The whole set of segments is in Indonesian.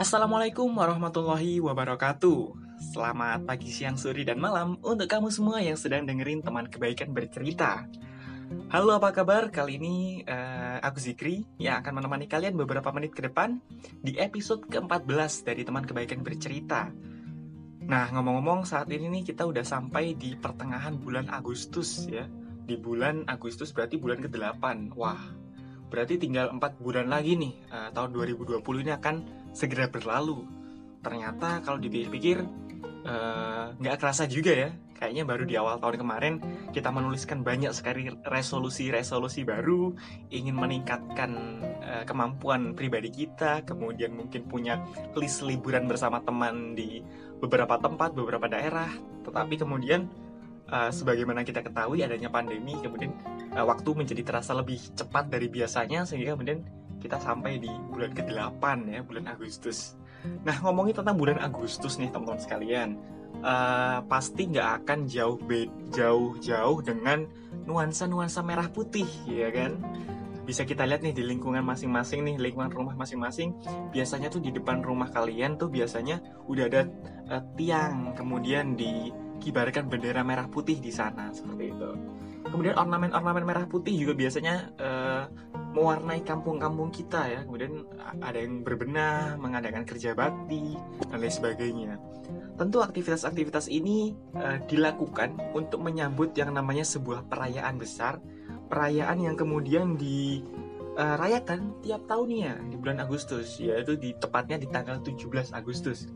Assalamualaikum warahmatullahi wabarakatuh. Selamat pagi, siang, sore, dan malam Untuk kamu semua yang sedang dengerin teman kebaikan bercerita. Halo apa kabar? Kali ini uh, aku Zikri Yang akan menemani kalian beberapa menit ke depan Di episode ke-14 dari teman kebaikan bercerita. Nah ngomong-ngomong saat ini nih kita udah sampai di pertengahan bulan Agustus ya. Di bulan Agustus berarti bulan ke-8 Wah berarti tinggal 4 bulan lagi nih uh, Tahun 2020 ini akan segera berlalu. Ternyata kalau dipikir-pikir eh, nggak uh, kerasa juga ya. Kayaknya baru di awal tahun kemarin kita menuliskan banyak sekali resolusi-resolusi baru, ingin meningkatkan uh, kemampuan pribadi kita, kemudian mungkin punya list liburan bersama teman di beberapa tempat, beberapa daerah. Tetapi kemudian uh, sebagaimana kita ketahui adanya pandemi, kemudian uh, waktu menjadi terasa lebih cepat dari biasanya sehingga kemudian kita sampai di bulan ke-8 ya, bulan Agustus. Nah, ngomongin tentang bulan Agustus nih teman-teman sekalian, uh, pasti nggak akan jauh jauh-jauh dengan nuansa-nuansa merah putih, ya kan? Bisa kita lihat nih di lingkungan masing-masing nih, lingkungan rumah masing-masing. Biasanya tuh di depan rumah kalian tuh biasanya udah ada uh, tiang, kemudian dikibarkan bendera merah putih di sana seperti itu. Kemudian ornamen-ornamen merah putih juga biasanya uh, mewarnai kampung-kampung kita ya. Kemudian ada yang berbenah, mengadakan kerja bakti dan lain sebagainya. Tentu aktivitas-aktivitas ini uh, dilakukan untuk menyambut yang namanya sebuah perayaan besar, perayaan yang kemudian dirayakan tiap tahunnya di bulan Agustus, yaitu di tepatnya di tanggal 17 Agustus.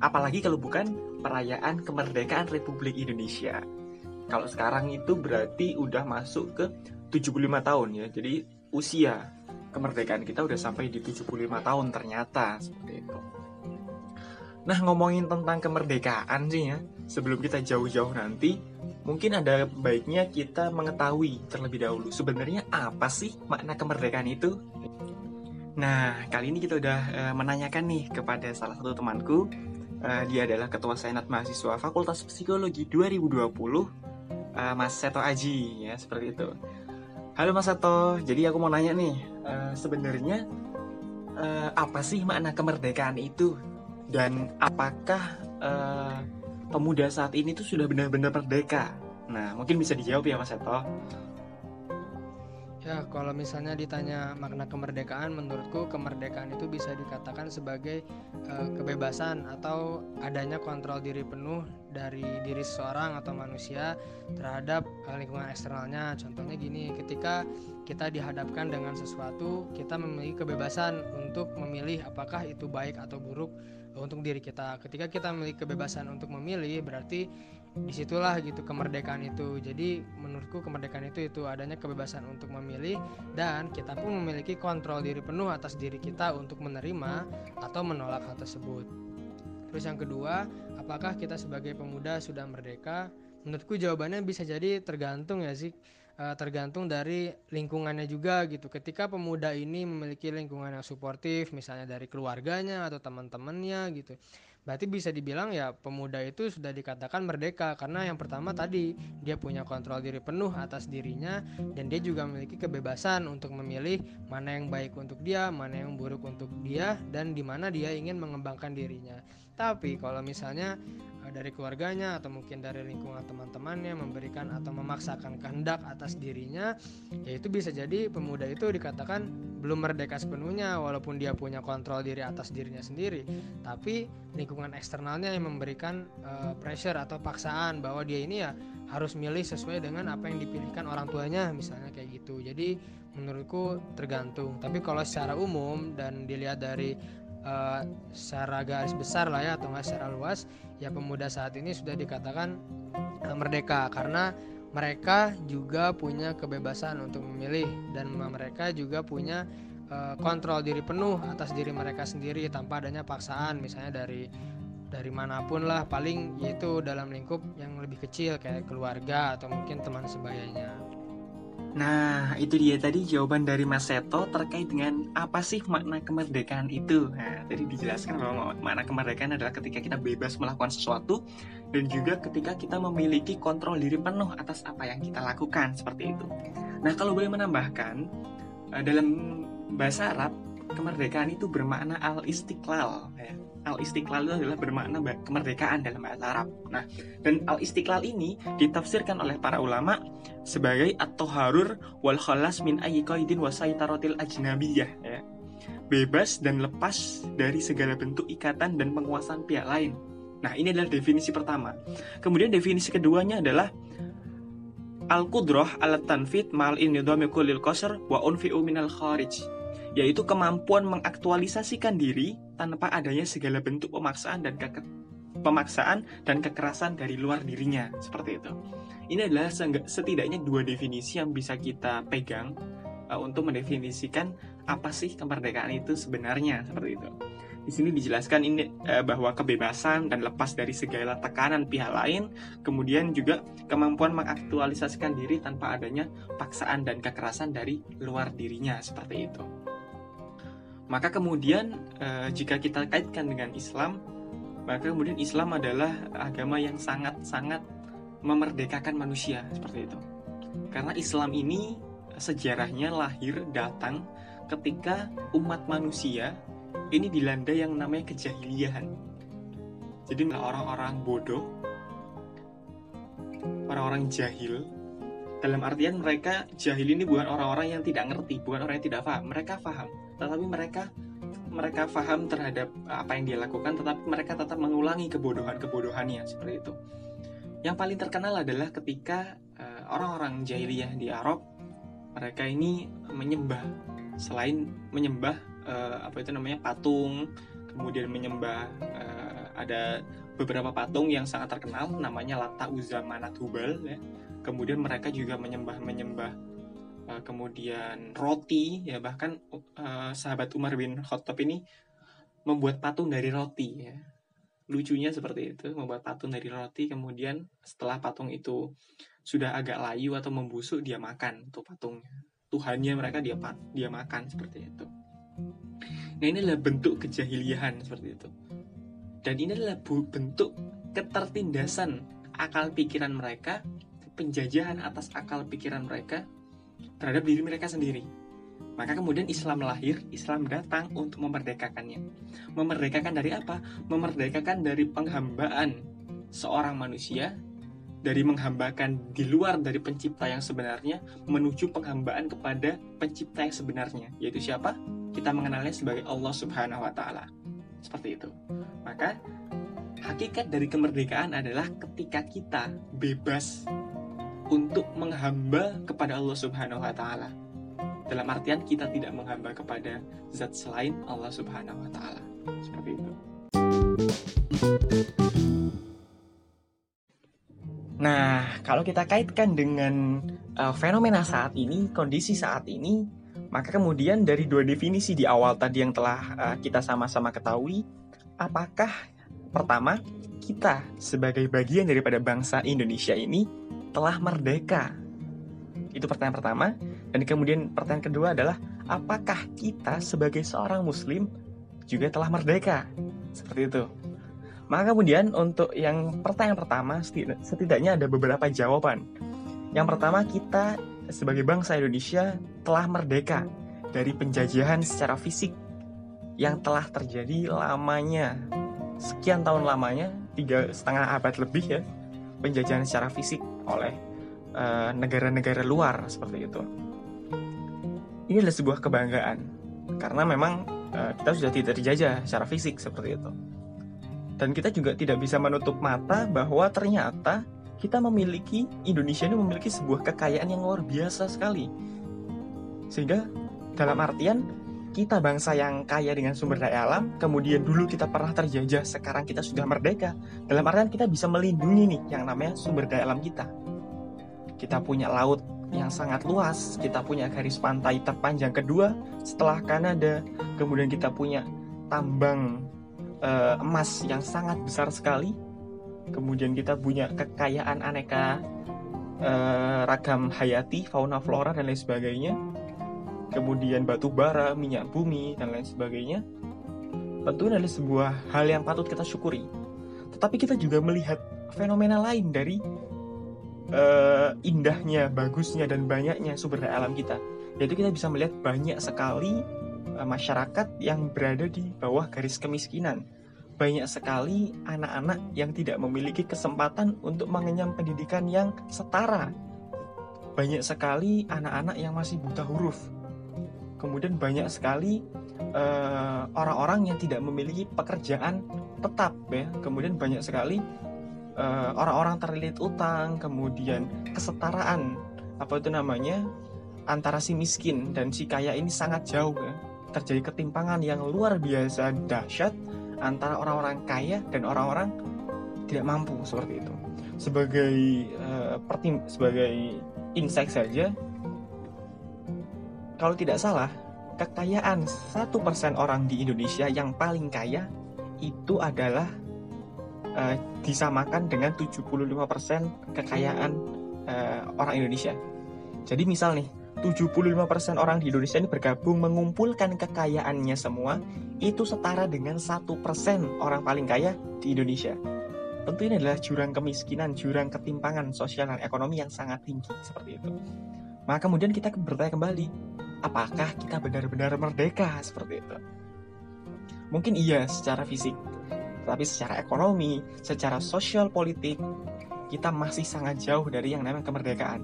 Apalagi kalau bukan perayaan kemerdekaan Republik Indonesia. Kalau sekarang itu berarti udah masuk ke 75 tahun ya. Jadi usia kemerdekaan kita udah sampai di 75 tahun ternyata seperti itu. Nah, ngomongin tentang kemerdekaan sih ya, sebelum kita jauh-jauh nanti, mungkin ada baiknya kita mengetahui terlebih dahulu sebenarnya apa sih makna kemerdekaan itu. Nah, kali ini kita udah uh, menanyakan nih kepada salah satu temanku. Uh, dia adalah Ketua Senat Mahasiswa Fakultas Psikologi 2020 uh, Mas Seto Aji ya seperti itu. Halo Mas Seto, jadi aku mau nanya nih, uh, sebenarnya uh, apa sih makna kemerdekaan itu dan apakah uh, pemuda saat ini tuh sudah benar-benar merdeka? Nah, mungkin bisa dijawab ya Mas Seto. Ya, kalau misalnya ditanya makna kemerdekaan, menurutku kemerdekaan itu bisa dikatakan sebagai uh, kebebasan atau adanya kontrol diri penuh dari diri seseorang atau manusia terhadap uh, lingkungan eksternalnya. Contohnya gini, ketika kita dihadapkan dengan sesuatu, kita memiliki kebebasan untuk memilih apakah itu baik atau buruk untuk diri kita. Ketika kita memiliki kebebasan untuk memilih, berarti di situlah gitu kemerdekaan itu jadi menurutku kemerdekaan itu itu adanya kebebasan untuk memilih dan kita pun memiliki kontrol diri penuh atas diri kita untuk menerima atau menolak hal tersebut terus yang kedua apakah kita sebagai pemuda sudah merdeka menurutku jawabannya bisa jadi tergantung ya sih eh, tergantung dari lingkungannya juga gitu. Ketika pemuda ini memiliki lingkungan yang suportif, misalnya dari keluarganya atau teman-temannya gitu, berarti bisa dibilang ya pemuda itu sudah dikatakan merdeka karena yang pertama tadi dia punya kontrol diri penuh atas dirinya dan dia juga memiliki kebebasan untuk memilih mana yang baik untuk dia, mana yang buruk untuk dia dan di mana dia ingin mengembangkan dirinya. Tapi kalau misalnya dari keluarganya atau mungkin dari lingkungan teman-temannya memberikan atau memaksakan kehendak atas dirinya ya itu bisa jadi pemuda itu dikatakan belum merdeka sepenuhnya walaupun dia punya kontrol diri atas dirinya sendiri. Tapi lingkungan eksternalnya yang memberikan uh, pressure atau paksaan bahwa dia ini ya harus milih sesuai dengan apa yang dipilihkan orang tuanya misalnya kayak gitu. Jadi menurutku tergantung. Tapi kalau secara umum dan dilihat dari uh, secara garis besar lah ya atau nggak secara luas ya pemuda saat ini sudah dikatakan uh, merdeka karena mereka juga punya kebebasan untuk memilih dan mereka juga punya uh, kontrol diri penuh atas diri mereka sendiri tanpa adanya paksaan misalnya dari dari mana pun lah paling yaitu dalam lingkup yang lebih kecil kayak keluarga atau mungkin teman sebayanya. Nah, itu dia tadi jawaban dari Mas Seto terkait dengan apa sih makna kemerdekaan itu. Nah, tadi dijelaskan bahwa makna kemerdekaan adalah ketika kita bebas melakukan sesuatu dan juga ketika kita memiliki kontrol diri penuh atas apa yang kita lakukan seperti itu. Nah, kalau boleh menambahkan eh, dalam bahasa Arab kemerdekaan itu bermakna al-istiqlal ya. Al-istiqlal itu adalah bermakna kemerdekaan dalam bahasa Arab. Nah, dan al-istiqlal ini ditafsirkan oleh para ulama sebagai at-taharur wal khalas min ayyi qaidin wa saitaratil ajnabiyah ya. Bebas dan lepas dari segala bentuk ikatan dan penguasaan pihak lain. Nah, ini adalah definisi pertama. Kemudian definisi keduanya adalah al-qudrah ala tanfid mal inidhami kullil qasr wa unfi'u minal kharij yaitu kemampuan mengaktualisasikan diri tanpa adanya segala bentuk pemaksaan dan keke pemaksaan dan kekerasan dari luar dirinya seperti itu. Ini adalah setidaknya dua definisi yang bisa kita pegang uh, untuk mendefinisikan apa sih kemerdekaan itu sebenarnya seperti itu. Di sini dijelaskan ini uh, bahwa kebebasan dan lepas dari segala tekanan pihak lain, kemudian juga kemampuan mengaktualisasikan diri tanpa adanya paksaan dan kekerasan dari luar dirinya seperti itu. Maka kemudian eh, jika kita kaitkan dengan Islam, maka kemudian Islam adalah agama yang sangat-sangat memerdekakan manusia seperti itu. Karena Islam ini sejarahnya lahir datang ketika umat manusia ini dilanda yang namanya kejahiliahan. Jadi orang-orang bodoh, orang-orang jahil, dalam artian mereka jahil ini bukan orang-orang yang tidak ngerti, bukan orang yang tidak paham, mereka paham tetapi mereka mereka paham terhadap apa yang dia lakukan tetapi mereka tetap mengulangi kebodohan-kebodohannya seperti itu. Yang paling terkenal adalah ketika uh, orang-orang jahiliyah di Arab mereka ini menyembah selain menyembah uh, apa itu namanya patung, kemudian menyembah uh, ada beberapa patung yang sangat terkenal namanya Lata Uzza Manat Hubal ya. Kemudian mereka juga menyembah Eh, kemudian roti ya bahkan uh, sahabat Umar bin Khattab ini membuat patung dari roti ya. Lucunya seperti itu membuat patung dari roti kemudian setelah patung itu sudah agak layu atau membusuk dia makan tuh patungnya. Tuhannya mereka dia dia makan seperti itu. Nah ini adalah bentuk kejahiliahan seperti itu. Dan ini adalah bentuk ketertindasan akal pikiran mereka penjajahan atas akal pikiran mereka terhadap diri mereka sendiri. Maka kemudian Islam lahir, Islam datang untuk memerdekakannya. Memerdekakan dari apa? Memerdekakan dari penghambaan seorang manusia dari menghambakan di luar dari pencipta yang sebenarnya menuju penghambaan kepada pencipta yang sebenarnya, yaitu siapa? Kita mengenalnya sebagai Allah Subhanahu wa taala. Seperti itu. Maka hakikat dari kemerdekaan adalah ketika kita bebas untuk menghamba kepada Allah Subhanahu wa taala. Dalam artian kita tidak menghamba kepada zat selain Allah Subhanahu wa taala. Seperti itu. Nah, kalau kita kaitkan dengan uh, fenomena saat ini, kondisi saat ini, maka kemudian dari dua definisi di awal tadi yang telah uh, kita sama-sama ketahui, apakah pertama kita sebagai bagian daripada bangsa Indonesia ini telah merdeka? Itu pertanyaan pertama. Dan kemudian pertanyaan kedua adalah apakah kita sebagai seorang muslim juga telah merdeka? Seperti itu. Maka kemudian untuk yang pertanyaan pertama setidaknya ada beberapa jawaban. Yang pertama kita sebagai bangsa Indonesia telah merdeka dari penjajahan secara fisik yang telah terjadi lamanya sekian tahun lamanya tiga setengah abad lebih ya penjajahan secara fisik oleh eh, negara-negara uh, luar seperti itu. Ini adalah sebuah kebanggaan karena memang uh, kita sudah tidak terjajah secara fisik seperti itu. Dan kita juga tidak bisa menutup mata bahwa ternyata kita memiliki Indonesia ini memiliki sebuah kekayaan yang luar biasa sekali. Sehingga dalam artian kita bangsa yang kaya dengan sumber daya alam, kemudian dulu kita pernah terjajah, sekarang kita sudah merdeka. Dalam artian kita bisa melindungi nih yang namanya sumber daya alam kita. Kita punya laut yang sangat luas, kita punya garis pantai terpanjang kedua setelah Kanada, kemudian kita punya tambang uh, emas yang sangat besar sekali, kemudian kita punya kekayaan aneka uh, ragam hayati, fauna, flora dan lain sebagainya kemudian batu bara, minyak bumi, dan lain sebagainya, tentu ini adalah sebuah hal yang patut kita syukuri. Tetapi kita juga melihat fenomena lain dari uh, indahnya, bagusnya, dan banyaknya sumber daya alam kita. Yaitu kita bisa melihat banyak sekali uh, masyarakat yang berada di bawah garis kemiskinan. Banyak sekali anak-anak yang tidak memiliki kesempatan untuk mengenyam pendidikan yang setara. Banyak sekali anak-anak yang masih buta huruf. Kemudian banyak sekali orang-orang uh, yang tidak memiliki pekerjaan tetap ya. Kemudian banyak sekali eh, orang-orang terlilit utang, kemudian kesetaraan apa itu namanya antara si miskin dan si kaya ini sangat jauh ya. Terjadi ketimpangan yang luar biasa dahsyat antara orang-orang kaya dan orang-orang tidak mampu seperti itu. Sebagai uh, pertim sebagai insight saja, kalau tidak salah, kekayaan satu persen orang di Indonesia yang paling kaya itu adalah uh, disamakan dengan 75% kekayaan uh, orang Indonesia. Jadi misal nih, 75% orang di Indonesia ini bergabung mengumpulkan kekayaannya semua itu setara dengan satu persen orang paling kaya di Indonesia. Tentu ini adalah jurang kemiskinan, jurang ketimpangan sosial dan ekonomi yang sangat tinggi seperti itu. Maka kemudian kita bertanya kembali, apakah kita benar-benar merdeka seperti itu? Mungkin iya secara fisik, tapi secara ekonomi, secara sosial politik, kita masih sangat jauh dari yang namanya kemerdekaan.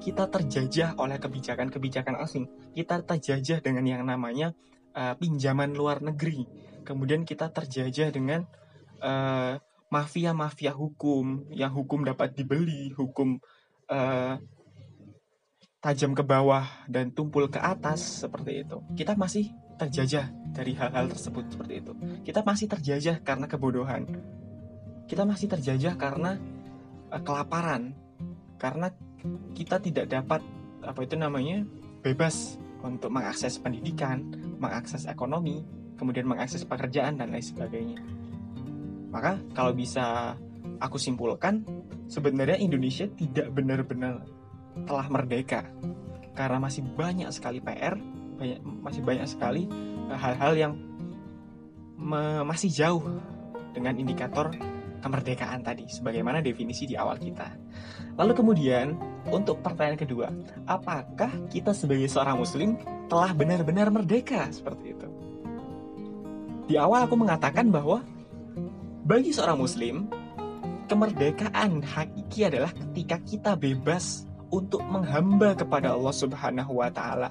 Kita terjajah oleh kebijakan-kebijakan asing. Kita terjajah dengan yang namanya uh, pinjaman luar negeri. Kemudian kita terjajah dengan mafia mafia-mafia hukum, yang hukum dapat dibeli, hukum uh, tajam ke bawah dan tumpul ke atas seperti itu. Kita masih terjajah dari hal-hal tersebut seperti itu. Kita masih terjajah karena kebodohan. Kita masih terjajah karena uh, kelaparan. Karena kita tidak dapat apa itu namanya bebas untuk mengakses pendidikan, mengakses ekonomi, kemudian mengakses pekerjaan dan lain sebagainya. Maka kalau bisa aku simpulkan, sebenarnya Indonesia tidak benar-benar telah merdeka karena masih banyak sekali PR banyak masih banyak sekali eh, hal-hal yang masih jauh dengan indikator kemerdekaan tadi sebagaimana definisi di awal kita. Lalu kemudian untuk pertanyaan kedua, apakah kita sebagai seorang muslim telah benar-benar merdeka seperti itu? Di awal aku mengatakan bahwa bagi seorang muslim kemerdekaan hakiki adalah ketika kita bebas untuk menghamba kepada Allah Subhanahu wa taala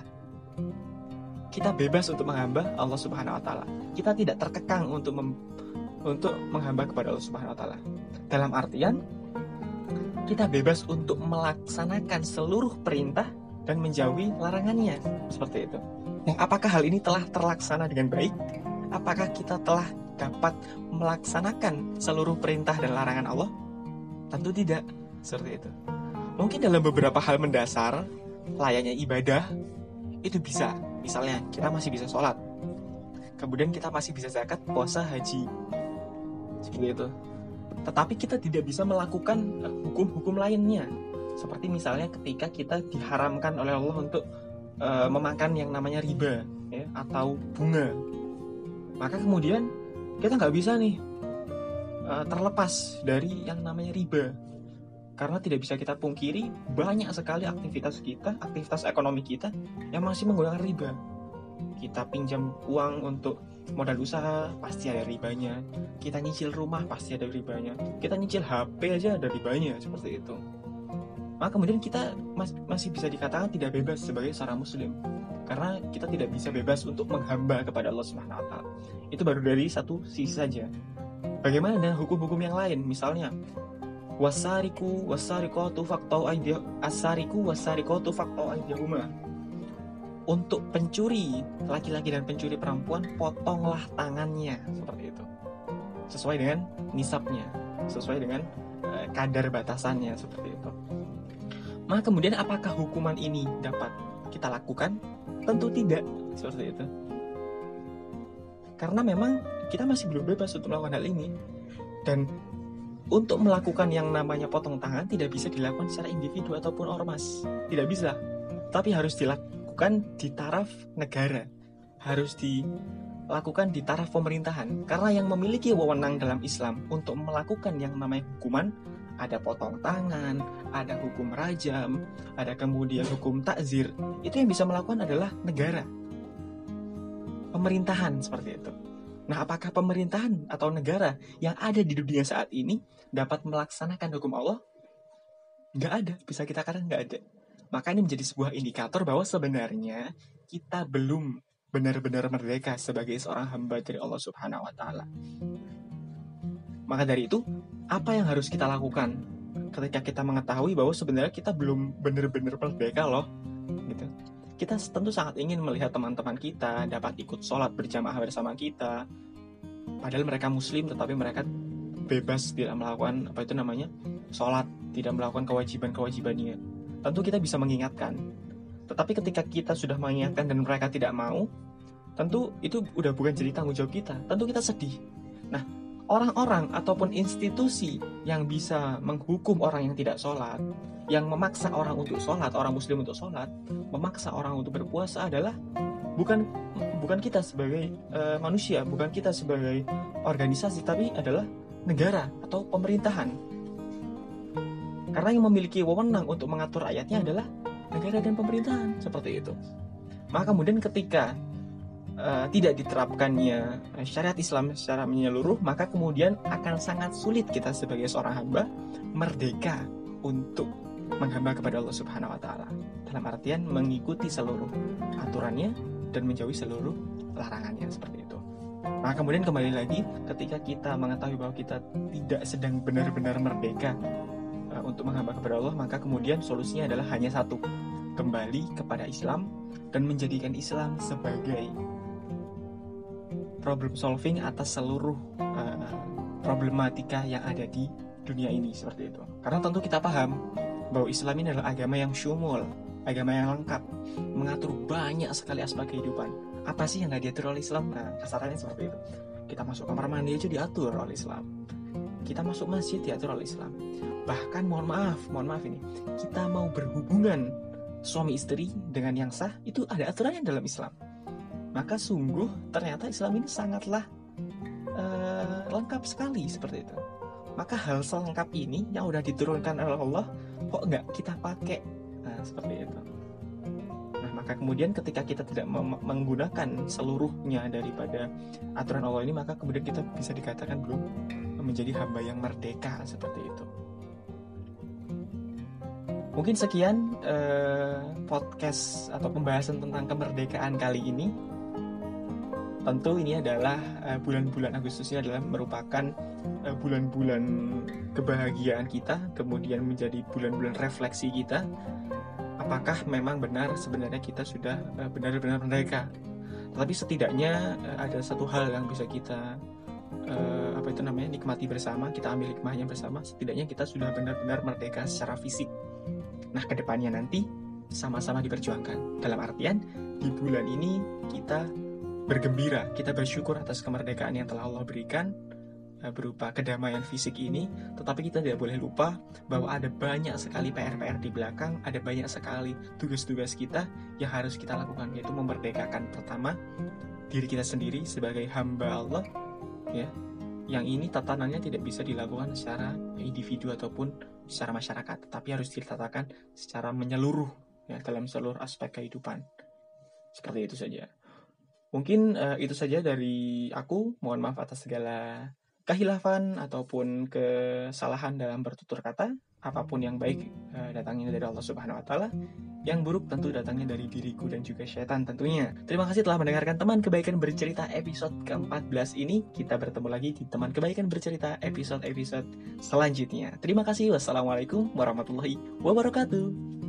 kita bebas untuk menghamba Allah Subhanahu wa taala. Kita tidak terkekang untuk mem, untuk menghamba kepada Allah Subhanahu wa taala. Dalam artian kita bebas untuk melaksanakan seluruh perintah dan menjauhi larangannya seperti itu. Nah, apakah hal ini telah terlaksana dengan baik? Apakah kita telah dapat melaksanakan seluruh perintah dan larangan Allah? Tentu tidak, seperti itu. Mungkin dalam beberapa hal mendasar, layaknya ibadah, itu bisa, Misalnya, kita masih bisa sholat. Kemudian kita masih bisa zakat, puasa, haji. Seperti itu. Tetapi kita tidak bisa melakukan hukum-hukum lainnya. Seperti misalnya ketika kita diharamkan oleh Allah untuk uh, memakan yang namanya riba ya, atau bunga. Maka kemudian kita nggak bisa nih uh, terlepas dari yang namanya riba karena tidak bisa kita pungkiri banyak sekali aktivitas kita, aktivitas ekonomi kita yang masih menggunakan riba. Kita pinjam uang untuk modal usaha pasti ada ribanya. Kita nyicil rumah pasti ada ribanya. Kita nyicil HP aja ada ribanya seperti itu. Maka kemudian kita mas masih bisa dikatakan tidak bebas sebagai seorang muslim karena kita tidak bisa bebas untuk menghamba kepada Allah Subhanahu wa. Itu baru dari satu sisi saja. Bagaimana dengan hukum-hukum yang lain? Misalnya, wasariku wasarikotu faktau aidia asariku wasarikotu faktau aidiyahuma. Untuk pencuri laki-laki dan pencuri perempuan potonglah tangannya. Seperti itu. Sesuai dengan nisabnya. Sesuai dengan uh, kadar batasannya. Seperti itu. Maka kemudian apakah hukuman ini dapat kita lakukan? Tentu tidak. Seperti itu. Karena memang kita masih belum bebas untuk melakukan hal ini. Dan untuk melakukan yang namanya potong tangan tidak bisa dilakukan secara individu ataupun ormas. Tidak bisa. Tapi harus dilakukan di taraf negara. Harus dilakukan di taraf pemerintahan. Karena yang memiliki wewenang dalam Islam untuk melakukan yang namanya hukuman ada potong tangan, ada hukum rajam, ada kemudian hukum takzir. Itu yang bisa melakukan adalah negara. pemerintahan seperti itu. Nah, apakah pemerintahan atau negara yang ada di dunia saat ini dapat melaksanakan hukum Allah? Nggak ada, bisa kita katakan nggak ada. Maka ini menjadi sebuah indikator bahwa sebenarnya kita belum benar-benar merdeka sebagai seorang hamba dari Allah Subhanahu wa taala. Maka dari itu, apa yang harus kita lakukan ketika kita mengetahui bahwa sebenarnya kita belum benar-benar merdeka loh, gitu kita tentu sangat ingin melihat teman-teman kita dapat ikut sholat berjamaah bersama kita. Padahal mereka muslim tetapi mereka bebas tidak melakukan apa itu namanya sholat, tidak melakukan kewajiban-kewajibannya. Tentu kita bisa mengingatkan. Tetapi ketika kita sudah mengingatkan dan mereka tidak mau, tentu itu udah bukan jadi tanggung jawab kita. Tentu kita sedih. Nah, orang-orang ataupun institusi yang bisa menghukum orang yang tidak sholat, yang memaksa orang untuk sholat, orang muslim untuk sholat, memaksa orang untuk berpuasa adalah bukan bukan kita sebagai uh, manusia, bukan kita sebagai organisasi, tapi adalah negara atau pemerintahan. Karena yang memiliki wewenang untuk mengatur rakyatnya adalah negara dan pemerintahan seperti itu. Maka kemudian ketika uh, tidak diterapkannya eh, syariat Islam secara menyeluruh, maka kemudian akan sangat sulit kita sebagai seorang hamba merdeka untuk menghamba kepada Allah Subhanahu wa taala. Dalam artian mengikuti seluruh aturannya dan menjauhi seluruh larangannya seperti itu. Nah, kemudian kembali lagi ketika kita mengetahui bahwa kita tidak sedang benar-benar merdeka uh, untuk menghamba kepada Allah, maka kemudian solusinya adalah hanya satu, kembali kepada Islam dan menjadikan Islam sebagai problem solving atas seluruh uh, problematika yang ada di dunia ini seperti itu. Karena tentu kita paham bahwa Islam ini adalah agama yang syumul, agama yang lengkap, mengatur banyak sekali aspek kehidupan. Apa sih yang nggak diatur oleh Islam? Nah, kasarannya seperti itu. Kita masuk kamar mandi aja diatur oleh Islam. Kita masuk masjid diatur oleh Islam. Bahkan mohon maaf, mohon maaf ini, kita mau berhubungan suami istri dengan yang sah itu ada aturannya dalam Islam maka sungguh ternyata Islam ini sangatlah uh, lengkap sekali seperti itu. Maka hal selengkap ini yang udah diturunkan oleh Allah kok nggak kita pakai nah, seperti itu. Nah maka kemudian ketika kita tidak menggunakan seluruhnya daripada aturan Allah ini maka kemudian kita bisa dikatakan belum menjadi hamba yang merdeka seperti itu. Mungkin sekian eh, podcast atau pembahasan tentang kemerdekaan kali ini tentu ini adalah uh, bulan-bulan Agustus ini adalah merupakan uh, bulan-bulan kebahagiaan kita, kemudian menjadi bulan-bulan refleksi kita. Apakah memang benar sebenarnya kita sudah uh, benar-benar merdeka? Tetapi setidaknya uh, ada satu hal yang bisa kita uh, apa itu namanya nikmati bersama, kita ambil hikmahnya bersama. Setidaknya kita sudah benar-benar merdeka secara fisik. Nah, ke depannya nanti sama-sama diperjuangkan. Dalam artian di bulan ini kita bergembira, kita bersyukur atas kemerdekaan yang telah Allah berikan eh, berupa kedamaian fisik ini, tetapi kita tidak boleh lupa bahwa ada banyak sekali PR-PR di belakang, ada banyak sekali tugas-tugas kita yang harus kita lakukan, yaitu memerdekakan pertama diri kita sendiri sebagai hamba Allah, ya, yang ini tatanannya tidak bisa dilakukan secara individu ataupun secara masyarakat, tetapi harus ditatakan secara menyeluruh ya dalam seluruh aspek kehidupan. Seperti itu saja. Mungkin uh, itu saja dari aku. Mohon maaf atas segala kehilafan ataupun kesalahan dalam bertutur kata. Apa pun yang baik uh, datangnya dari Allah Subhanahu wa taala, yang buruk tentu datangnya dari diriku dan juga syaitan tentunya. Terima kasih telah mendengarkan teman kebaikan bercerita episode ke-14 ini. Kita bertemu lagi di teman kebaikan bercerita episode-episode selanjutnya. Terima kasih. Wassalamualaikum warahmatullahi wabarakatuh.